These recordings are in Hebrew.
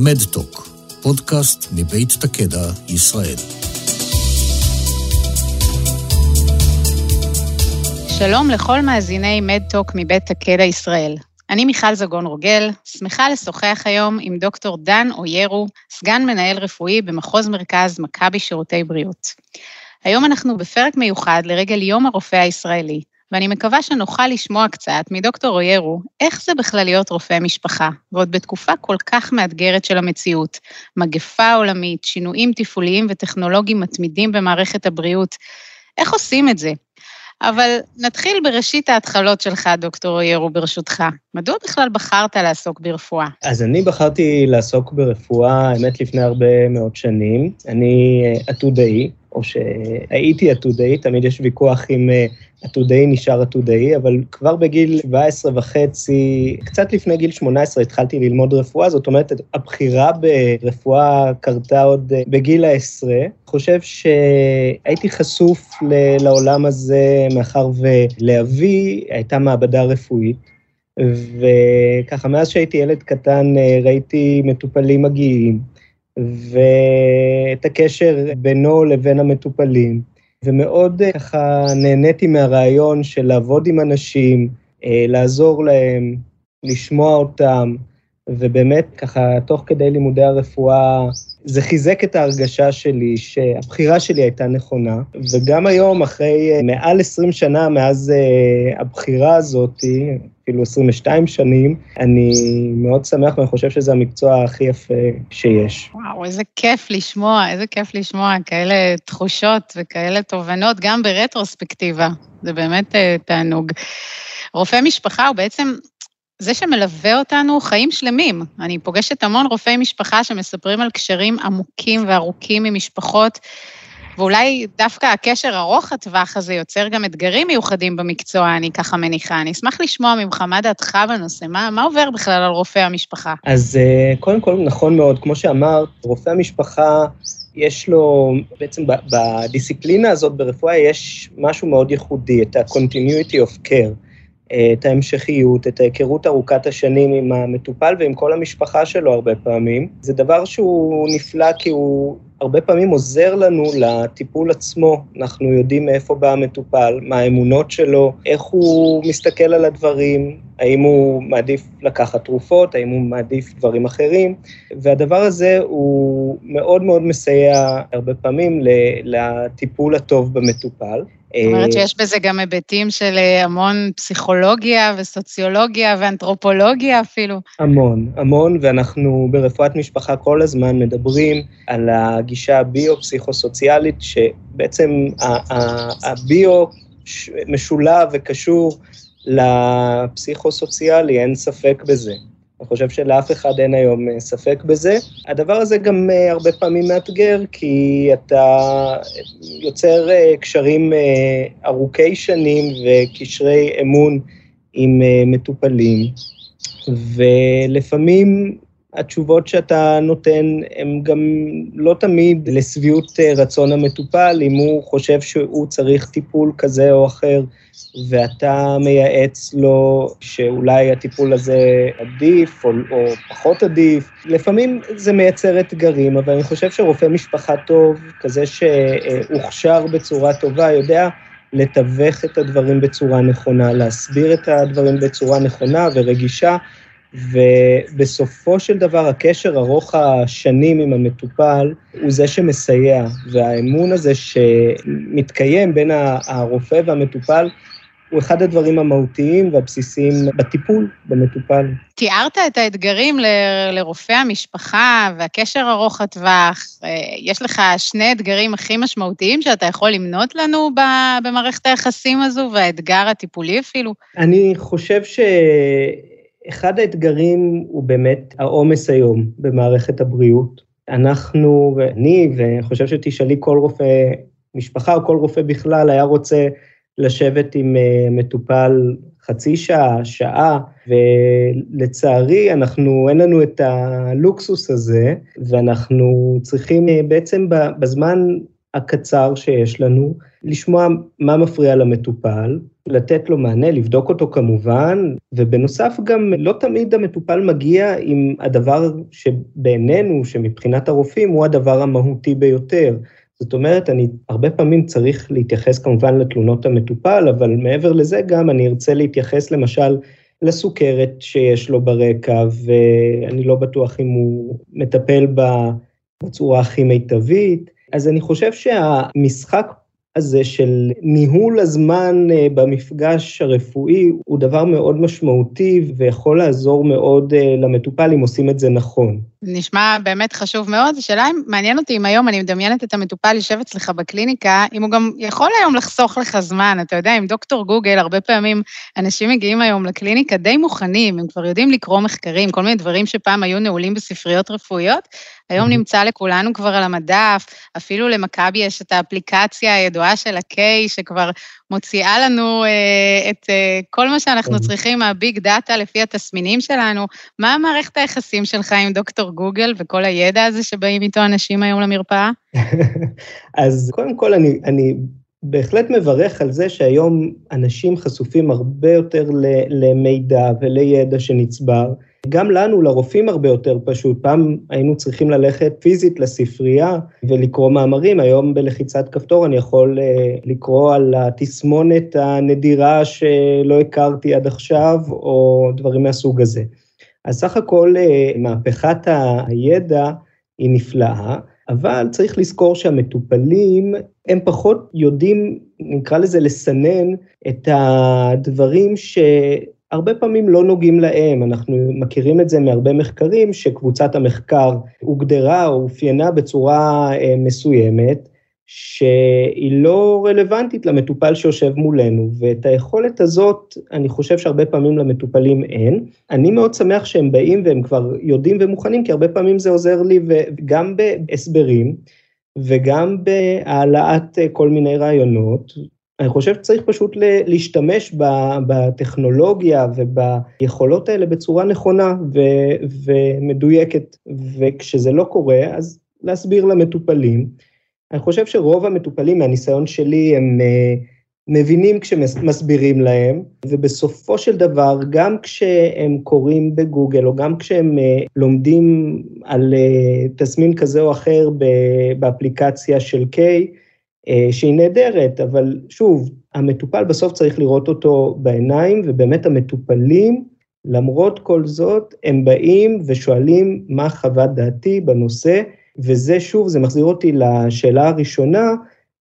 מדטוק, פודקאסט מבית תקדע, ישראל. שלום לכל מאזיני מדטוק מבית תקדע ישראל. אני מיכל זגון רוגל, שמחה לשוחח היום עם דוקטור דן אוירו, סגן מנהל רפואי במחוז מרכז מכבי שירותי בריאות. היום אנחנו בפרק מיוחד לרגל יום הרופא הישראלי, ואני מקווה שנוכל לשמוע קצת מדוקטור אוירו, איך זה בכלל להיות רופא משפחה, ועוד בתקופה כל כך מאתגרת של המציאות, מגפה עולמית, שינויים תפעוליים וטכנולוגיים מתמידים במערכת הבריאות. איך עושים את זה? אבל נתחיל בראשית ההתחלות שלך, דוקטור אוירו, ברשותך. מדוע בכלל בחרת לעסוק ברפואה? אז אני בחרתי לעסוק ברפואה, האמת, לפני הרבה מאוד שנים. אני אה, עתודאי, או שהייתי עתודאי, תמיד יש ויכוח אם אה, עתודאי נשאר עתודאי, אבל כבר בגיל 17 וחצי, קצת לפני גיל 18 התחלתי ללמוד רפואה, זאת אומרת, הבחירה ברפואה קרתה עוד אה, בגיל העשרה. חושב שהייתי חשוף לעולם הזה, מאחר ולאבי הייתה מעבדה רפואית, וככה, מאז שהייתי ילד קטן אה, ראיתי מטופלים מגיעים. ואת הקשר בינו לבין המטופלים. ומאוד אה, ככה נהניתי מהרעיון של לעבוד עם אנשים, אה, לעזור להם, לשמוע אותם, ובאמת ככה, תוך כדי לימודי הרפואה, זה חיזק את ההרגשה שלי שהבחירה שלי הייתה נכונה, וגם היום, אחרי אה, מעל 20 שנה מאז הבחירה הזאת, אפילו 22 שנים. אני מאוד שמח ואני חושב שזה המקצוע הכי יפה שיש. וואו, איזה כיף לשמוע, איזה כיף לשמוע כאלה תחושות וכאלה תובנות, גם ברטרוספקטיבה. זה באמת uh, תענוג. רופא משפחה הוא בעצם זה שמלווה אותנו חיים שלמים. אני פוגשת המון רופאי משפחה שמספרים על קשרים עמוקים וארוכים עם משפחות ואולי דווקא הקשר ארוך הטווח הזה יוצר גם אתגרים מיוחדים במקצוע, אני ככה מניחה. אני אשמח לשמוע ממך מה דעתך בנושא, מה, מה עובר בכלל על רופא המשפחה? אז אה, קודם כל, נכון מאוד, כמו שאמרת, רופא המשפחה... יש לו, בעצם בדיסציפלינה הזאת ברפואה יש משהו מאוד ייחודי, את ה-continuity of care, את ההמשכיות, את ההיכרות ארוכת השנים עם המטופל ועם כל המשפחה שלו הרבה פעמים. זה דבר שהוא נפלא כי הוא הרבה פעמים עוזר לנו לטיפול עצמו. אנחנו יודעים מאיפה בא המטופל, מה האמונות שלו, איך הוא מסתכל על הדברים, האם הוא מעדיף לקחת תרופות, האם הוא מעדיף דברים אחרים, והדבר הזה הוא מאוד מאוד מסייע הרבה פעמים לטיפול הטוב במטופל. זאת אומרת שיש בזה גם היבטים של אה, המון פסיכולוגיה וסוציולוגיה ואנתרופולוגיה אפילו. המון, המון, ואנחנו ברפואת משפחה כל הזמן מדברים על הגישה הביו-פסיכוסוציאלית, שבעצם הביו משולב וקשור לפסיכוסוציאלי, אין ספק בזה. אני חושב שלאף אחד אין היום אה, ספק בזה. הדבר הזה גם אה, הרבה פעמים מאתגר, כי אתה יוצר אה, קשרים ארוכי שנים וקשרי אמון עם מטופלים, ולפעמים התשובות שאתה נותן הן גם לא תמיד לשביעות רצון המטופל, אם הוא חושב שהוא צריך טיפול כזה או אחר. ואתה מייעץ לו שאולי הטיפול הזה עדיף או, או פחות עדיף. לפעמים זה מייצר אתגרים, אבל אני חושב שרופא משפחה טוב, כזה שהוכשר בצורה טובה, יודע לתווך את הדברים בצורה נכונה, להסביר את הדברים בצורה נכונה ורגישה, ובסופו של דבר הקשר ארוך השנים עם המטופל הוא זה שמסייע, והאמון הזה שמתקיים בין הרופא והמטופל הוא אחד הדברים המהותיים והבסיסיים בטיפול במטופל. תיארת את האתגרים ל- לרופא המשפחה והקשר ארוך הטווח. אה, יש לך שני אתגרים הכי משמעותיים שאתה יכול למנות לנו במערכת היחסים הזו, והאתגר הטיפולי אפילו? אני חושב שאחד האתגרים הוא באמת העומס היום במערכת הבריאות. אנחנו, ואני חושב שתשאלי כל רופא משפחה או כל רופא בכלל, היה רוצה לשבת עם אה, מטופל חצי שעה, שעה, ולצערי אנחנו, אין לנו את הלוקסוס הזה, ואנחנו צריכים אה, בעצם בזמן הקצר שיש לנו, לשמוע מה מפריע למטופל, לתת לו מענה, לבדוק אותו כמובן, ובנוסף גם לא תמיד המטופל מגיע עם הדבר שבעינינו, שמבחינת הרופאים הוא הדבר המהותי ביותר. זאת אומרת, אני הרבה פעמים צריך להתייחס כמובן לתלונות המטופל, אבל מעבר לזה גם אני ארצה להתייחס למשל לסוכרת שיש לו ברקע, ואני לא בטוח אם הוא מטפל בה בצורה הכי מיטבית. אז אני חושב שהמשחק הזה של ניהול הזמן אה, במפגש הרפואי הוא דבר מאוד משמעותי ויכול לעזור מאוד אה, למטופל אם עושים את זה נכון. נשמע באמת חשוב מאוד. השאלה אם, מעניין אותי אם היום אני מדמיינת את המטופל יושב אצלך בקליניקה, אם הוא גם יכול היום לחסוך לך זמן. אתה יודע, עם דוקטור גוגל, הרבה פעמים אנשים מגיעים היום לקליניקה די מוכנים, הם כבר יודעים לקרוא מחקרים, כל מיני דברים שפעם היו נעולים בספריות רפואיות, היום נמצא לכולנו כבר על המדף, אפילו למכבי יש את האפליקציה הידועה של ה-K, שכבר מוציאה לנו אה, את אה, כל מה שאנחנו צריכים מהביג דאטה לפי התסמינים שלנו. מה מערכת היחסים שלך עם דוקטור גוגל וכל הידע הזה שבאים איתו אנשים היום למרפאה? אז קודם כל, אני, אני בהחלט מברך על זה שהיום אנשים חשופים הרבה יותר למידע ולידע שנצבר. גם לנו, לרופאים, הרבה יותר פשוט. פעם היינו צריכים ללכת פיזית לספרייה ולקרוא מאמרים, היום בלחיצת כפתור אני יכול אה, לקרוא על התסמונת הנדירה שלא הכרתי עד עכשיו, או דברים מהסוג הזה. אז סך הכל אה, מהפכת הידע היא נפלאה, אבל צריך לזכור שהמטופלים, הם פחות יודעים, נקרא לזה, לסנן את הדברים ש... הרבה פעמים לא נוגעים להם, אנחנו מכירים את זה מהרבה מחקרים, שקבוצת המחקר הוגדרה או אופיינה בצורה אה, מסוימת, שהיא לא רלוונטית למטופל שיושב מולנו, ואת היכולת הזאת, אני חושב שהרבה פעמים למטופלים אין. אני מאוד שמח שהם באים והם כבר יודעים ומוכנים, כי הרבה פעמים זה עוזר לי, וגם בהסברים, וגם בהעלאת אה, כל מיני רעיונות, אני חושב שצריך פשוט להשתמש בטכנולוגיה וביכולות האלה בצורה נכונה ו- ומדויקת, וכשזה לא קורה, אז להסביר למטופלים. אני חושב שרוב המטופלים, מהניסיון שלי, הם אה, מבינים כשמסבירים להם, ובסופו של דבר, גם כשהם קוראים בגוגל, או גם כשהם אה, לומדים על אה, תסמין כזה או אחר באפליקציה של K, אה, שהיא נהדרת, אבל שוב, המטופל בסוף צריך לראות אותו בעיניים, ובאמת המטופלים, למרות כל זאת, הם באים ושואלים מה חוות דעתי בנושא, וזה שוב, זה מחזיר אותי לשאלה הראשונה,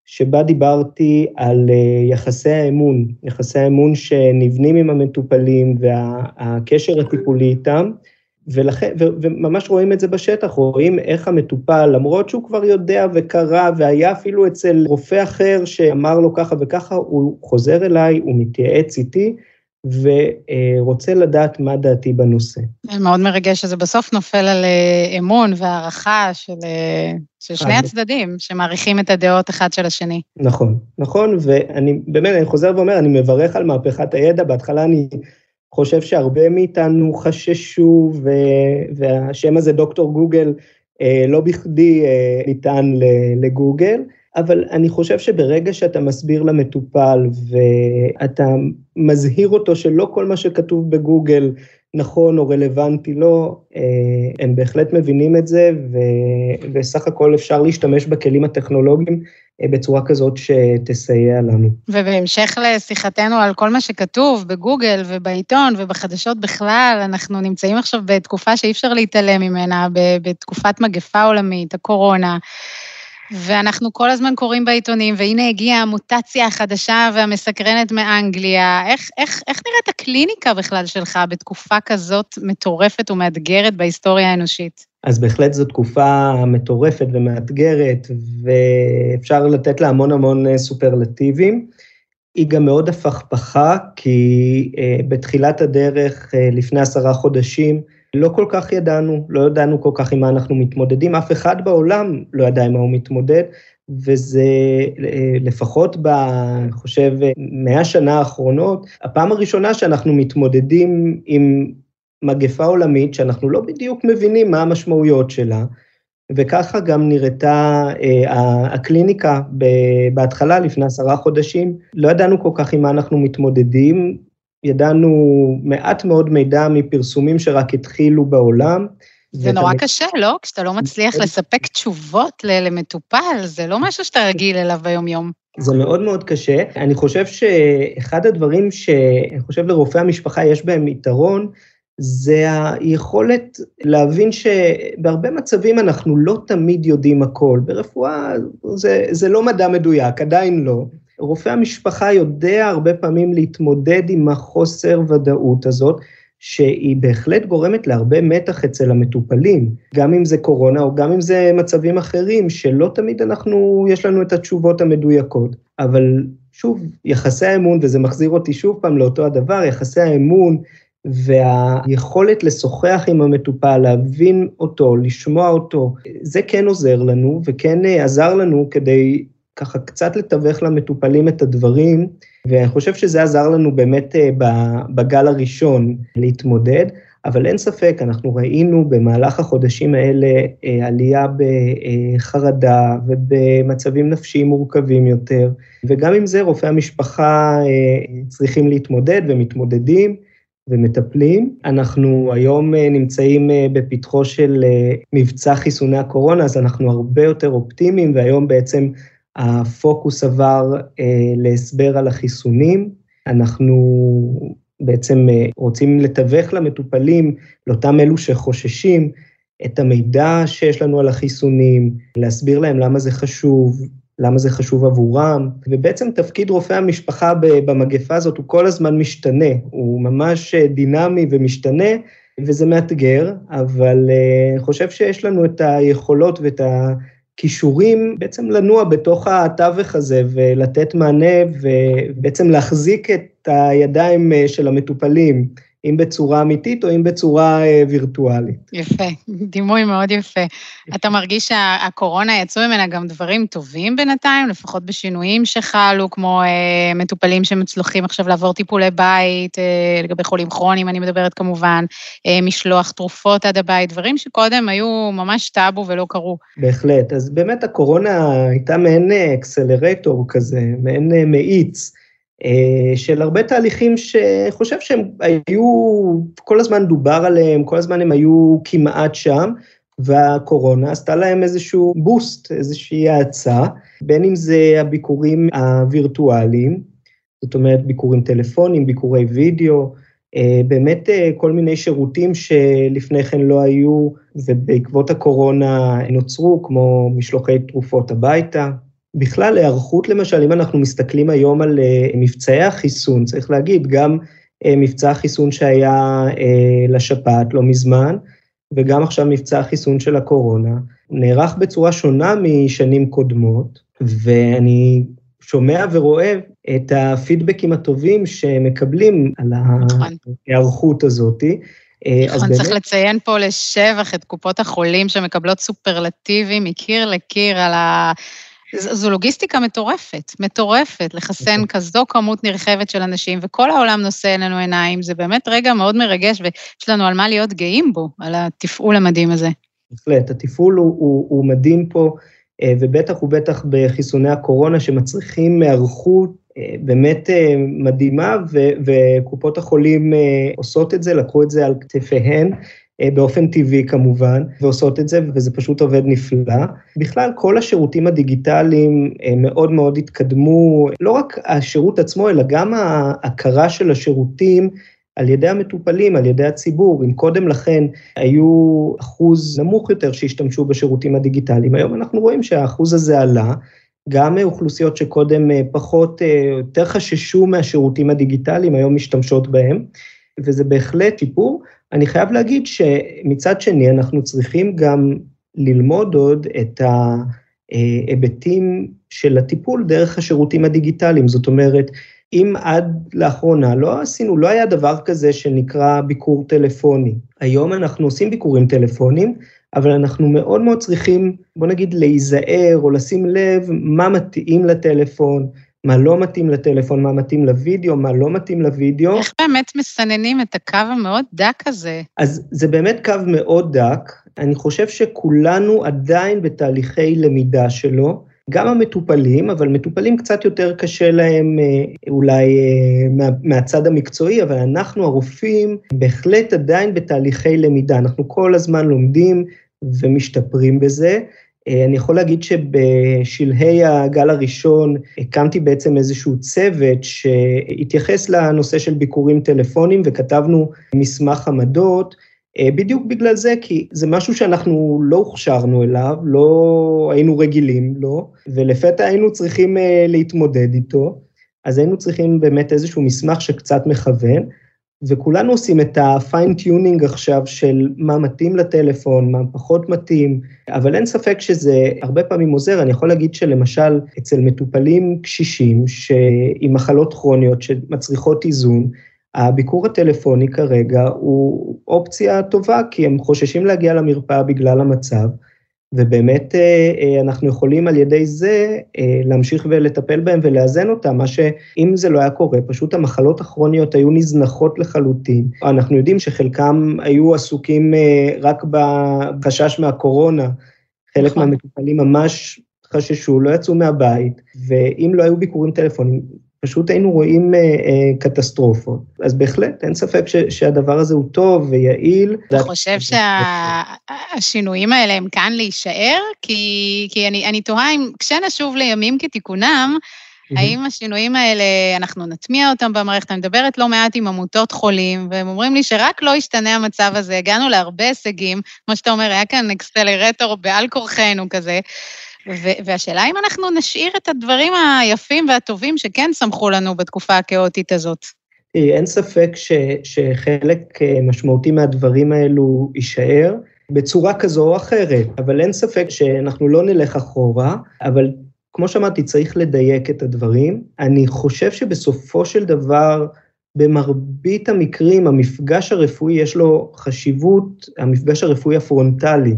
שבה דיברתי על אה, יחסי האמון, יחסי האמון שנבנים עם המטופלים והקשר הטיפולי איתם. ולכן, ו, וממש רואים את זה בשטח, רואים איך המטופל, למרות שהוא כבר יודע וקרא, והיה אפילו אצל רופא אחר שאמר לו ככה וככה, הוא חוזר אליי, הוא מתייעץ איתי, ורוצה לדעת מה דעתי בנושא. מאוד מרגש שזה בסוף נופל על אה, אמון והערכה של, אה, של שני הצדדים, שמעריכים את הדעות אחד של השני. נכון, נכון, ואני באמת, אני חוזר ואומר, אני מברך על מהפכת הידע, בהתחלה אני חושב שהרבה מאיתנו חששו, ו... והשם הזה דוקטור גוגל אה, לא בכדי ניתן לגוגל, אבל אני חושב שברגע שאתה מסביר למטופל ואתה מזהיר אותו שלא כל מה שכתוב בגוגל נכון או רלוונטי לו, אה, הם בהחלט מבינים את זה, ו... וסך הכל אפשר להשתמש בכלים הטכנולוגיים אה, בצורה כזאת שתסייע לנו. ובהמשך לשיחתנו על כל מה שכתוב בגוגל ובעיתון ובחדשות בכלל, אנחנו נמצאים עכשיו בתקופה שאי אפשר להתעלם ממנה, בתקופת מגפה עולמית, הקורונה. ואנחנו כל הזמן קוראים בעיתונים, והנה הגיעה המוטציה החדשה והמסקרנת מאנגליה. איך, איך, איך נראית הקליניקה בכלל שלך בתקופה כזאת מטורפת ומאתגרת בהיסטוריה האנושית? אז בהחלט זו תקופה מטורפת ומאתגרת, ואפשר לתת לה המון המון אה, סופרלטיבים. היא גם מאוד הפכפכה, כי uh, בתחילת הדרך, uh, לפני עשרה חודשים, לא כל כך ידענו, לא ידענו כל כך עם מה אנחנו מתמודדים, אף אחד בעולם לא ידע עם מה הוא מתמודד, וזה לפחות ב... אני חושב, מאה שנה האחרונות, הפעם הראשונה שאנחנו מתמודדים עם מגפה עולמית שאנחנו לא בדיוק מבינים מה המשמעויות שלה, וככה גם נראתה אה, הקליניקה בהתחלה, לפני עשרה חודשים. לא ידענו כל כך עם מה אנחנו מתמודדים, ידענו מעט מאוד מידע מפרסומים שרק התחילו בעולם. זה נורא מת... קשה, לא? כשאתה לא מצליח. לספק תשובות למטופל, זה לא משהו שאתה רגיל אליו ביום-יום. זה מאוד מאוד קשה. אני חושב שאחד הדברים שאני חושב לרופאי המשפחה יש בהם יתרון, זה היכולת להבין שבהרבה מצבים אנחנו לא תמיד יודעים הכל. ברפואה זה, זה לא מדע מדויק, עדיין לא. רופא המשפחה יודע הרבה פעמים להתמודד עם החוסר ודאות הזאת, שהיא בהחלט גורמת להרבה מתח אצל המטופלים, גם אם זה קורונה או גם אם זה מצבים אחרים, שלא תמיד אנחנו, יש לנו את התשובות המדויקות. אבל שוב, יחסי האמון, וזה מחזיר אותי שוב פעם לאותו הדבר, יחסי האמון והיכולת לשוחח עם המטופל, להבין אותו, לשמוע אותו, זה כן עוזר לנו וכן עזר לנו כדי ככה קצת לתווך למטופלים את הדברים, ואני חושב שזה עזר לנו באמת אה, בגל הראשון להתמודד, אבל אין ספק, אנחנו ראינו במהלך החודשים האלה אה, עלייה בחרדה ובמצבים נפשיים מורכבים יותר, וגם עם זה רופאי המשפחה אה, צריכים להתמודד ומתמודדים. ומטפלים. אנחנו היום נמצאים בפתחו של מבצע חיסוני הקורונה, אז אנחנו הרבה יותר אופטימיים, והיום בעצם הפוקוס עבר אה, להסבר על החיסונים. אנחנו בעצם אה, רוצים לתווך למטופלים, לאותם אלו שחוששים, את המידע שיש לנו על החיסונים, להסביר להם למה זה חשוב, למה זה חשוב עבורם, ובעצם תפקיד רופא המשפחה במגפה הזאת הוא כל הזמן משתנה, הוא ממש אה, דינמי ומשתנה, וזה מאתגר, אבל אה, אני חושב שיש לנו את היכולות ואת ה... כישורים בעצם לנוע בתוך התווך הזה ולתת מענה ובעצם להחזיק את הידיים אה, של המטופלים. אם בצורה אמיתית או אם בצורה אה, וירטואלית. יפה, דימוי מאוד יפה. אתה מרגיש שהקורונה יצאו ממנה גם דברים טובים בינתיים, לפחות בשינויים שחלו, כמו אה, מטופלים שמצלוחים עכשיו לעבור טיפולי בית, אה, לגבי חולים כרוניים, אני מדברת כמובן, אה, משלוח תרופות עד הבית, דברים שקודם היו ממש טאבו ולא קרו. בהחלט, אז באמת הקורונה הייתה מעין אקסלרטור כזה, מעין אה, מאיץ. אה, של הרבה תהליכים שאני חושב שהם היו, כל הזמן דובר עליהם, כל הזמן הם היו כמעט שם, והקורונה עשתה להם איזשהו בוסט, איזושהי האצה, בין אם זה הביקורים הווירטואליים, זאת אומרת ביקורים טלפונים, ביקורי וידאו, אה, באמת אה, כל מיני שירותים שלפני כן לא היו ובעקבות הקורונה נוצרו, כמו משלוחי תרופות הביתה. בכלל, היערכות למשל, אם אנחנו מסתכלים היום על uh, מבצעי החיסון, צריך להגיד, גם uh, מבצע החיסון שהיה uh, לשפעת לא מזמן, וגם עכשיו מבצע החיסון של הקורונה, נערך בצורה שונה משנים קודמות, ואני שומע ורואה את הפידבקים הטובים שמקבלים על נכון. ההיערכות הזאת. נכון, צריך באמת... לציין פה לשבח את קופות החולים שמקבלות סופרלטיבים מקיר לקיר על ה... זו לוגיסטיקה מטורפת, מטורפת, לחסן נכון. כזו כמות נרחבת של אנשים, וכל העולם נושא אלינו עיניים, זה באמת רגע מאוד מרגש, ויש לנו על מה להיות גאים בו, על התפעול המדהים הזה. בהחלט, התפעול הוא, הוא, הוא מדהים פה, אה, ובטח ובטח בחיסוני הקורונה, שמצריכים היערכות אה, באמת אה, מדהימה, ו, וקופות החולים עושות את זה, לקחו את זה על כתפיהן. אה, באופן טבעי כמובן, ועושות את זה, וזה פשוט עובד נפלא. בכלל, כל השירותים הדיגיטליים אה, מאוד מאוד התקדמו, לא רק השירות עצמו, אלא גם ההכרה של השירותים על ידי המטופלים, על ידי הציבור. אם קודם לכן היו אחוז נמוך יותר שהשתמשו בשירותים הדיגיטליים, היום אנחנו רואים שהאחוז הזה עלה. גם אוכלוסיות שקודם אה, פחות, יותר חששו מהשירותים הדיגיטליים, היום משתמשות בהם, וזה בהחלט שיפור. אני חייב להגיד שמצד שני אנחנו צריכים גם ללמוד עוד את ההיבטים של הטיפול דרך השירותים הדיגיטליים. זאת אומרת, אם עד לאחרונה לא עשינו, לא היה דבר כזה שנקרא ביקור טלפוני. היום אנחנו עושים ביקורים טלפונים, אבל אנחנו מאוד מאוד צריכים, בוא נגיד, להיזהר או לשים לב מה מתאים לטלפון, מה לא מתאים לטלפון, מה מתאים לוידאו, מה לא מתאים לוידאו. איך באמת מסננים את הקו המאוד דק הזה? אז זה באמת קו מאוד דק, אני חושב שכולנו עדיין בתהליכי למידה שלו, גם המטופלים, אבל מטופלים קצת יותר קשה להם אה, אולי אה, מה, מהצד המקצועי, אבל אנחנו הרופאים בהחלט עדיין בתהליכי למידה, אנחנו כל הזמן לומדים ומשתפרים בזה. אה, אני יכול להגיד שבשלהי הגל הראשון הקמתי בעצם איזשהו צוות שהתייחס לנושא של ביקורים טלפונים וכתבנו מסמך עמדות, אה, בדיוק בגלל זה, כי זה משהו שאנחנו לא הוכשרנו אליו, לא היינו רגילים לו, ולפתע היינו צריכים אה, להתמודד איתו, אז היינו צריכים באמת איזשהו מסמך שקצת מכוון, וכולנו עושים את ה-fine tuning עכשיו של מה מתאים לטלפון, מה פחות מתאים, אבל אין ספק שזה הרבה פעמים עוזר. אני יכול להגיד שלמשל, אצל מטופלים קשישים עם מחלות כרוניות שמצריכות איזון, הביקור הטלפוני כרגע הוא אופציה טובה, כי הם חוששים להגיע למרפאה בגלל המצב, ובאמת אה, אה, אנחנו יכולים על ידי זה אה, להמשיך ולטפל בהם ולאזן אותם, מה שאם זה לא היה קורה, פשוט המחלות הכרוניות היו נזנחות לחלוטין. אנחנו יודעים שחלקם היו עסוקים רק בחשש מהקורונה, חלק נכון. מהמטופלים ממש חששו, לא יצאו מהבית, ואם לא היו ביקורים טלפונים, פשוט היינו רואים אה, אה, קטסטרופות. אז בהחלט, אין ספק ש, שהדבר הזה הוא טוב ויעיל. אתה חושב שהשינויים שה, האלה הם כאן להישאר? כי, כי אני, אני תוהה אם כשנשוב לימים כתיקונם. האם השינויים האלה, אנחנו נטמיע אותם במערכת? אני מדברת לא מעט עם עמותות חולים, והם אומרים לי שרק לא ישתנה המצב הזה, הגענו להרבה הישגים, כמו שאתה אומר, היה כאן אקסלרטור בעל כורחנו כזה, והשאלה אם אנחנו נשאיר את הדברים היפים והטובים שכן שמחו לנו בתקופה הכאוטית הזאת. אין ספק ש, שחלק אה, משמעותי מהדברים האלו יישאר בצורה כזו או אחרת, אבל אין ספק שאנחנו לא נלך אחורה, אבל כמו שאמרתי, צריך לדייק את הדברים. אני חושב שבסופו של דבר, במרבית המקרים, המפגש הרפואי יש לו חשיבות, המפגש הרפואי הפרונטלי.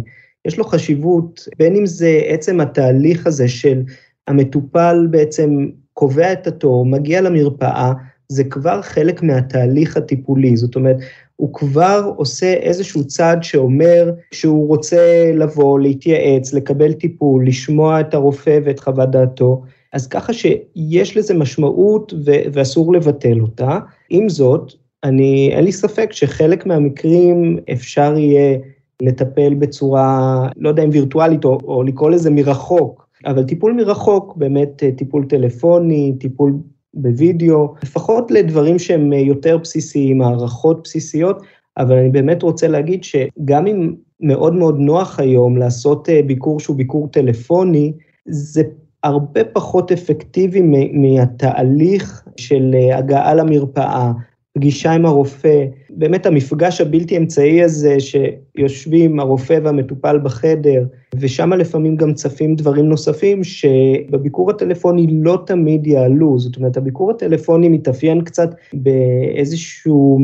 יש לו חשיבות, בין אם זה עצם התהליך הזה של המטופל בעצם קובע את התור, מגיע למרפאה, זה כבר חלק מהתהליך הטיפולי, זאת אומרת, הוא כבר עושה איזשהו צעד שאומר שהוא רוצה לבוא, להתייעץ, לקבל טיפול, לשמוע את הרופא ואת חוות דעתו, אז ככה שיש לזה משמעות ו- ואסור לבטל אותה. עם זאת, אני, אין לי ספק שחלק מהמקרים אפשר יהיה לטפל בצורה, לא יודע אם וירטואלית או, או לקרוא לזה מרחוק, אבל טיפול מרחוק, באמת אה, טיפול טלפוני, טיפול בווידאו, לפחות לדברים שהם אה, יותר בסיסיים, הערכות בסיסיות, אבל אני באמת רוצה להגיד שגם אם מאוד מאוד נוח היום לעשות אה, ביקור שהוא ביקור טלפוני, זה הרבה פחות אפקטיבי מהתהליך של הגעה למרפאה, פגישה עם הרופא, באמת המפגש הבלתי אמצעי הזה שיושבים הרופא והמטופל בחדר, ושם לפעמים גם צפים דברים נוספים שבביקור הטלפוני לא תמיד יעלו, זאת אומרת הביקור הטלפוני מתאפיין קצת באיזשהו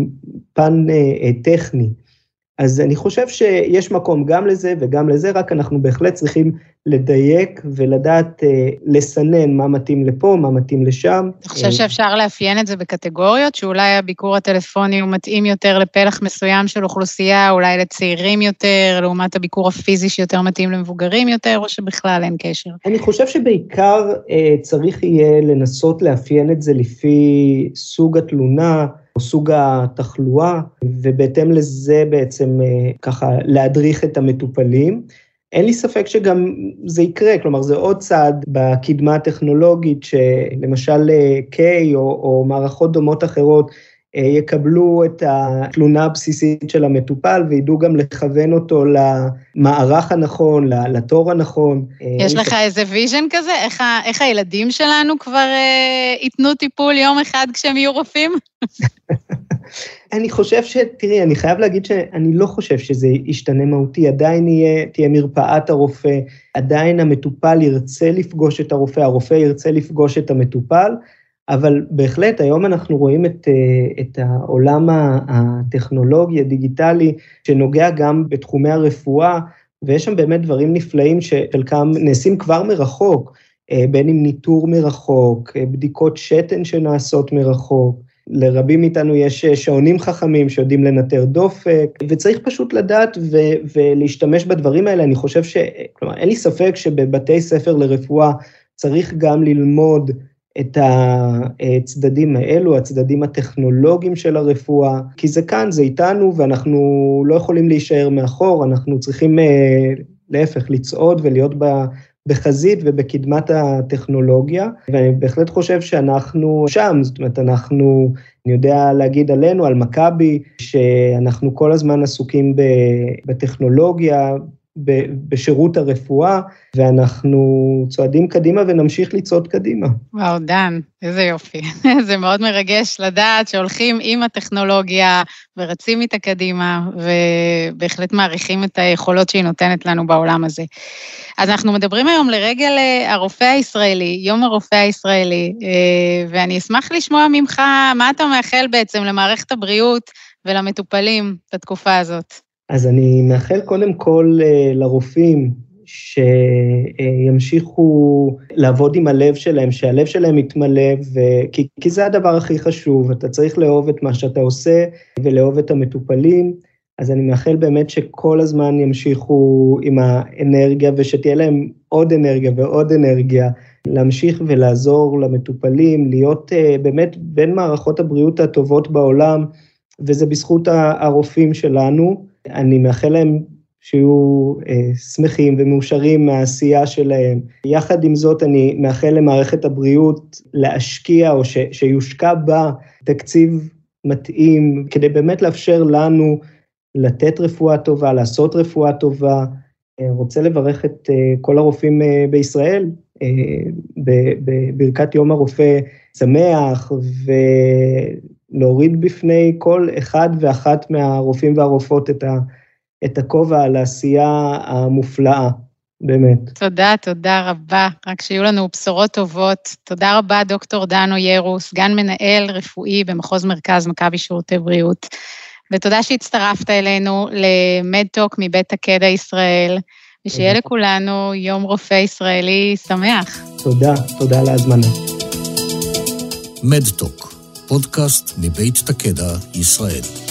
פן אה, טכני. אז אני חושב שיש מקום גם לזה וגם לזה, רק אנחנו בהחלט צריכים לדייק ולדעת אה, לסנן מה מתאים לפה, מה מתאים לשם. אתה חושב שאפשר לאפיין את זה בקטגוריות, שאולי הביקור הטלפוני הוא מתאים יותר לפלח מסוים של אוכלוסייה, אולי לצעירים יותר, לעומת הביקור הפיזי שיותר מתאים למבוגרים יותר, או שבכלל אין קשר? אני חושב שבעיקר אה, צריך יהיה לנסות לאפיין את זה לפי סוג התלונה, או סוג התחלואה, ובהתאם לזה בעצם אה, ככה להדריך את המטופלים. אין לי ספק שגם זה יקרה, כלומר זה עוד צעד בקדמה הטכנולוגית שלמשל K או, או מערכות דומות אחרות אה, יקבלו את התלונה הבסיסית של המטופל וידעו גם לכוון אותו למערך הנכון, לתור הנכון. אה, יש לך איזה vision כזה? איך, איך הילדים שלנו כבר אה, ייתנו טיפול יום אחד כשהם יהיו רופאים? אני חושב ש... תראי, אני חייב להגיד שאני לא חושב שזה ישתנה מהותי, עדיין יהיה, תהיה מרפאת הרופא, עדיין המטופל ירצה לפגוש את הרופא, הרופא ירצה לפגוש את המטופל, אבל בהחלט היום אנחנו רואים את, אה, את העולם הטכנולוגי, הדיגיטלי, שנוגע גם בתחומי הרפואה, ויש שם באמת דברים נפלאים שחלקם נעשים כבר מרחוק, אה, בין אם ניטור מרחוק, אה, בדיקות שתן שנעשות מרחוק, לרבים מאיתנו יש שעונים חכמים שיודעים לנטר דופק, וצריך פשוט לדעת ו- ולהשתמש בדברים האלה. אני חושב ש... כלומר, אין לי ספק שבבתי ספר לרפואה צריך גם ללמוד את הצדדים האלו, הצדדים הטכנולוגיים של הרפואה, כי זה כאן, זה איתנו, ואנחנו לא יכולים להישאר מאחור, אנחנו צריכים אה, להפך, לצעוד ולהיות בחזית ובקדמת הטכנולוגיה, ואני בהחלט חושב שאנחנו שם, זאת אומרת, אנחנו, אני יודע להגיד עלינו, על מכבי, שאנחנו כל הזמן עסוקים בטכנולוגיה, בשירות הרפואה, ואנחנו צועדים קדימה ונמשיך לצעוד קדימה. וואו, דן, איזה יופי. זה מאוד מרגש לדעת שהולכים עם הטכנולוגיה ורצים איתה קדימה, ובהחלט מעריכים את היכולות שהיא נותנת לנו בעולם הזה. אז אנחנו מדברים היום לרגל אה, הרופא הישראלי, יום הרופא הישראלי, אה, ואני אשמח לשמוע ממך מה אתה מאחל בעצם למערכת הבריאות ולמטופלים בתקופה הזאת. אז אני מאחל קודם כל אה, לרופאים שימשיכו לעבוד עם הלב שלהם, שהלב שלהם יתמלא, ו... כי, כי זה הדבר הכי חשוב, אתה צריך לאהוב את מה שאתה עושה ולאהוב את המטופלים. אז אני מאחל באמת שכל הזמן ימשיכו עם האנרגיה ושתהיה להם עוד אנרגיה ועוד אנרגיה, להמשיך ולעזור למטופלים, להיות uh, באמת בין מערכות הבריאות הטובות בעולם, וזה בזכות הרופאים שלנו. אני מאחל להם שיהיו uh, שמחים ומאושרים מהעשייה שלהם. יחד עם זאת, אני מאחל למערכת הבריאות להשקיע או ש, שיושקע בה תקציב מתאים, כדי באמת לאפשר לנו לתת רפואה טובה, לעשות רפואה טובה. אה, רוצה לברך את אה, כל הרופאים אה, בישראל, בברכת יום הרופא שמח, ולהוריד בפני כל אחד ואחת מהרופאים והרופאות את הכובע על העשייה המופלאה. באמת. תודה, תודה רבה. רק שיהיו לנו בשורות טובות. תודה רבה, דוקטור דנו ירו, סגן מנהל רפואי במחוז מרכז מכבי שירותי בריאות. ותודה שהצטרפת אלינו למדטוק מבית הקדע ישראל, ושיהיה לכולנו יום רופא ישראלי שמח. תודה, תודה על ההזמנה. מדטוק, פודקאסט מבית תקדע ישראל.